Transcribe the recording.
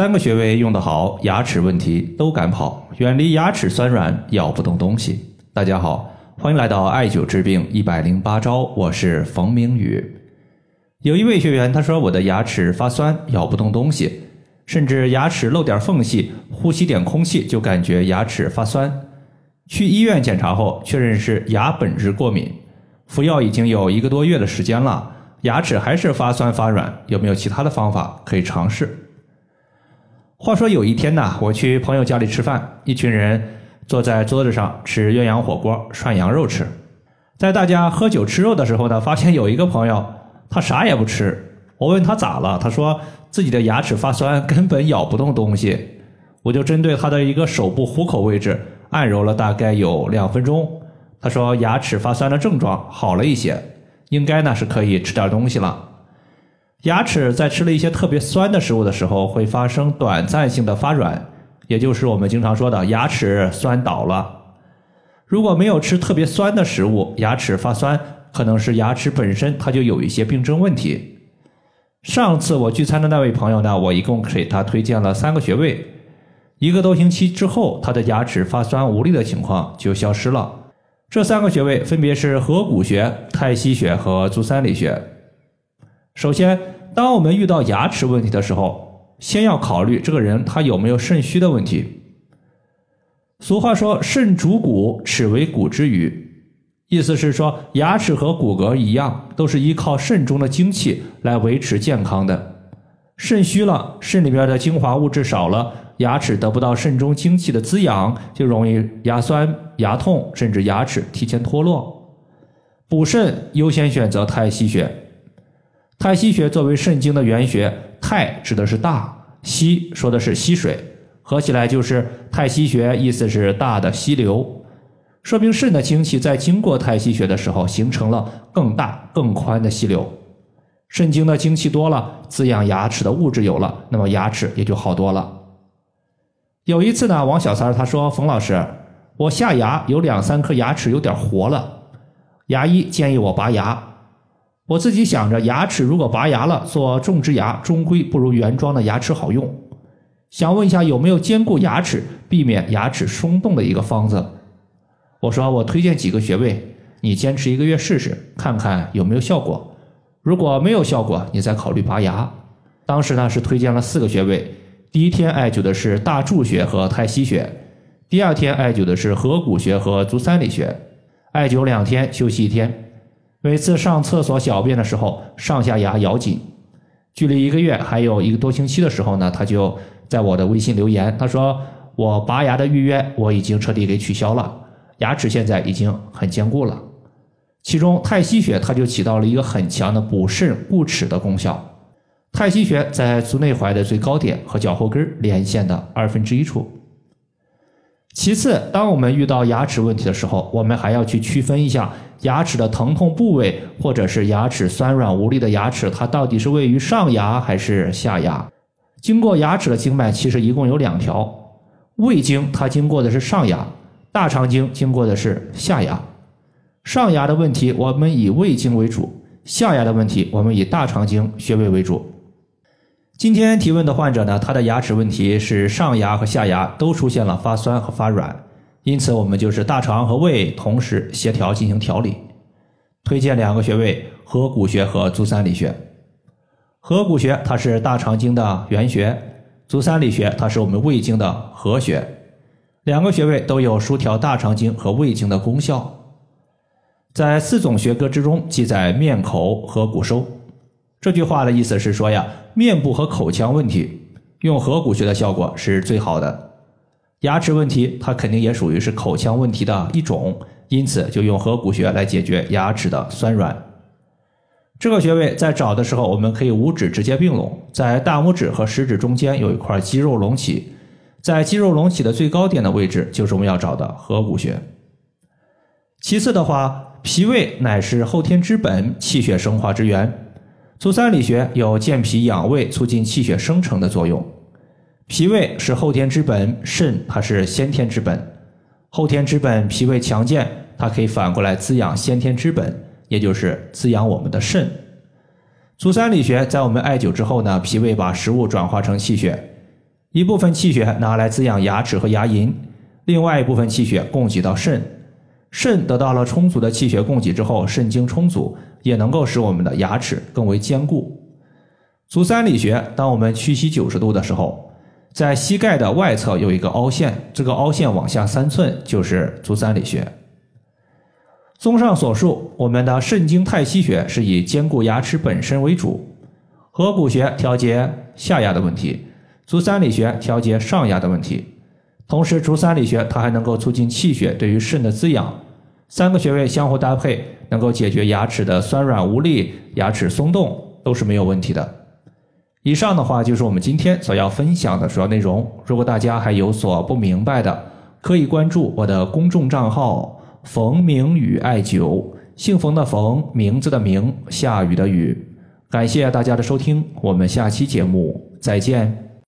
三个穴位用得好，牙齿问题都敢跑，远离牙齿酸软，咬不动东西。大家好，欢迎来到艾灸治病一百零八招，我是冯明宇。有一位学员他说我的牙齿发酸，咬不动东西，甚至牙齿漏点缝隙，呼吸点空气就感觉牙齿发酸。去医院检查后，确认是牙本质过敏，服药已经有一个多月的时间了，牙齿还是发酸发软，有没有其他的方法可以尝试？话说有一天呐，我去朋友家里吃饭，一群人坐在桌子上吃鸳鸯火锅涮羊肉吃。在大家喝酒吃肉的时候呢，发现有一个朋友他啥也不吃。我问他咋了，他说自己的牙齿发酸，根本咬不动东西。我就针对他的一个手部虎口位置按揉了大概有两分钟。他说牙齿发酸的症状好了一些，应该呢是可以吃点东西了。牙齿在吃了一些特别酸的食物的时候，会发生短暂性的发软，也就是我们经常说的牙齿酸倒了。如果没有吃特别酸的食物，牙齿发酸，可能是牙齿本身它就有一些病症问题。上次我聚餐的那位朋友呢，我一共给他推荐了三个穴位，一个多星期之后，他的牙齿发酸无力的情况就消失了。这三个穴位分别是合谷穴、太溪穴和足三里穴。首先，当我们遇到牙齿问题的时候，先要考虑这个人他有没有肾虚的问题。俗话说“肾主骨，齿为骨之余”，意思是说牙齿和骨骼一样，都是依靠肾中的精气来维持健康的。肾虚了，肾里边的精华物质少了，牙齿得不到肾中精气的滋养，就容易牙酸、牙痛，甚至牙齿提前脱落。补肾优先选择太溪穴。太溪穴作为肾经的原穴，太指的是大，溪说的是溪水，合起来就是太溪穴，意思是大的溪流，说明肾的精气在经过太溪穴的时候，形成了更大更宽的溪流。肾经的精气多了，滋养牙齿的物质有了，那么牙齿也就好多了。有一次呢，王小三他说：“冯老师，我下牙有两三颗牙齿有点活了，牙医建议我拔牙。”我自己想着，牙齿如果拔牙了，做种植牙终归不如原装的牙齿好用。想问一下，有没有兼顾牙齿、避免牙齿松动的一个方子？我说，我推荐几个穴位，你坚持一个月试试，看看有没有效果。如果没有效果，你再考虑拔牙。当时呢是推荐了四个穴位，第一天艾灸的是大柱穴和太溪穴，第二天艾灸的是合谷穴和足三里穴，艾灸两天，休息一天。每次上厕所小便的时候，上下牙咬紧。距离一个月还有一个多星期的时候呢，他就在我的微信留言，他说：“我拔牙的预约我已经彻底给取消了，牙齿现在已经很坚固了。其中太溪穴它就起到了一个很强的补肾固齿的功效。太溪穴在足内踝的最高点和脚后跟连线的二分之一处。其次，当我们遇到牙齿问题的时候，我们还要去区分一下。”牙齿的疼痛部位，或者是牙齿酸软无力的牙齿，它到底是位于上牙还是下牙？经过牙齿的经脉其实一共有两条，胃经它经过的是上牙，大肠经经过的是下牙。上牙的问题我们以胃经为主，下牙的问题我们以大肠经穴位为主。今天提问的患者呢，他的牙齿问题是上牙和下牙都出现了发酸和发软。因此，我们就是大肠和胃同时协调进行调理。推荐两个穴位：合谷穴和足三里穴。合谷穴它是大肠经的原穴，足三里穴它是我们胃经的合穴。两个穴位都有疏调大肠经和胃经的功效。在四种学科之中，记载面口合谷收。这句话的意思是说呀，面部和口腔问题用合谷穴的效果是最好的。牙齿问题，它肯定也属于是口腔问题的一种，因此就用合谷穴来解决牙齿的酸软。这个穴位在找的时候，我们可以五指直接并拢，在大拇指和食指中间有一块肌肉隆起，在肌肉隆起的最高点的位置就是我们要找的合谷穴。其次的话，脾胃乃是后天之本，气血生化之源，足三里穴有健脾养胃、促进气血生成的作用。脾胃是后天之本，肾它是先天之本。后天之本，脾胃强健，它可以反过来滋养先天之本，也就是滋养我们的肾。足三里穴在我们艾灸之后呢，脾胃把食物转化成气血，一部分气血拿来滋养牙齿和牙龈，另外一部分气血供给到肾。肾得到了充足的气血供给之后，肾精充足，也能够使我们的牙齿更为坚固。足三里穴，当我们屈膝九十度的时候，在膝盖的外侧有一个凹陷，这个凹陷往下三寸就是足三里穴。综上所述，我们的肾经太溪穴是以兼顾牙齿本身为主，合谷穴调节下牙的问题，足三里穴调节上牙的问题。同时，足三里穴它还能够促进气血对于肾的滋养，三个穴位相互搭配，能够解决牙齿的酸软无力、牙齿松动都是没有问题的。以上的话就是我们今天所要分享的主要内容。如果大家还有所不明白的，可以关注我的公众账号“冯明宇艾灸”，姓冯的冯，名字的名，下雨的雨。感谢大家的收听，我们下期节目再见。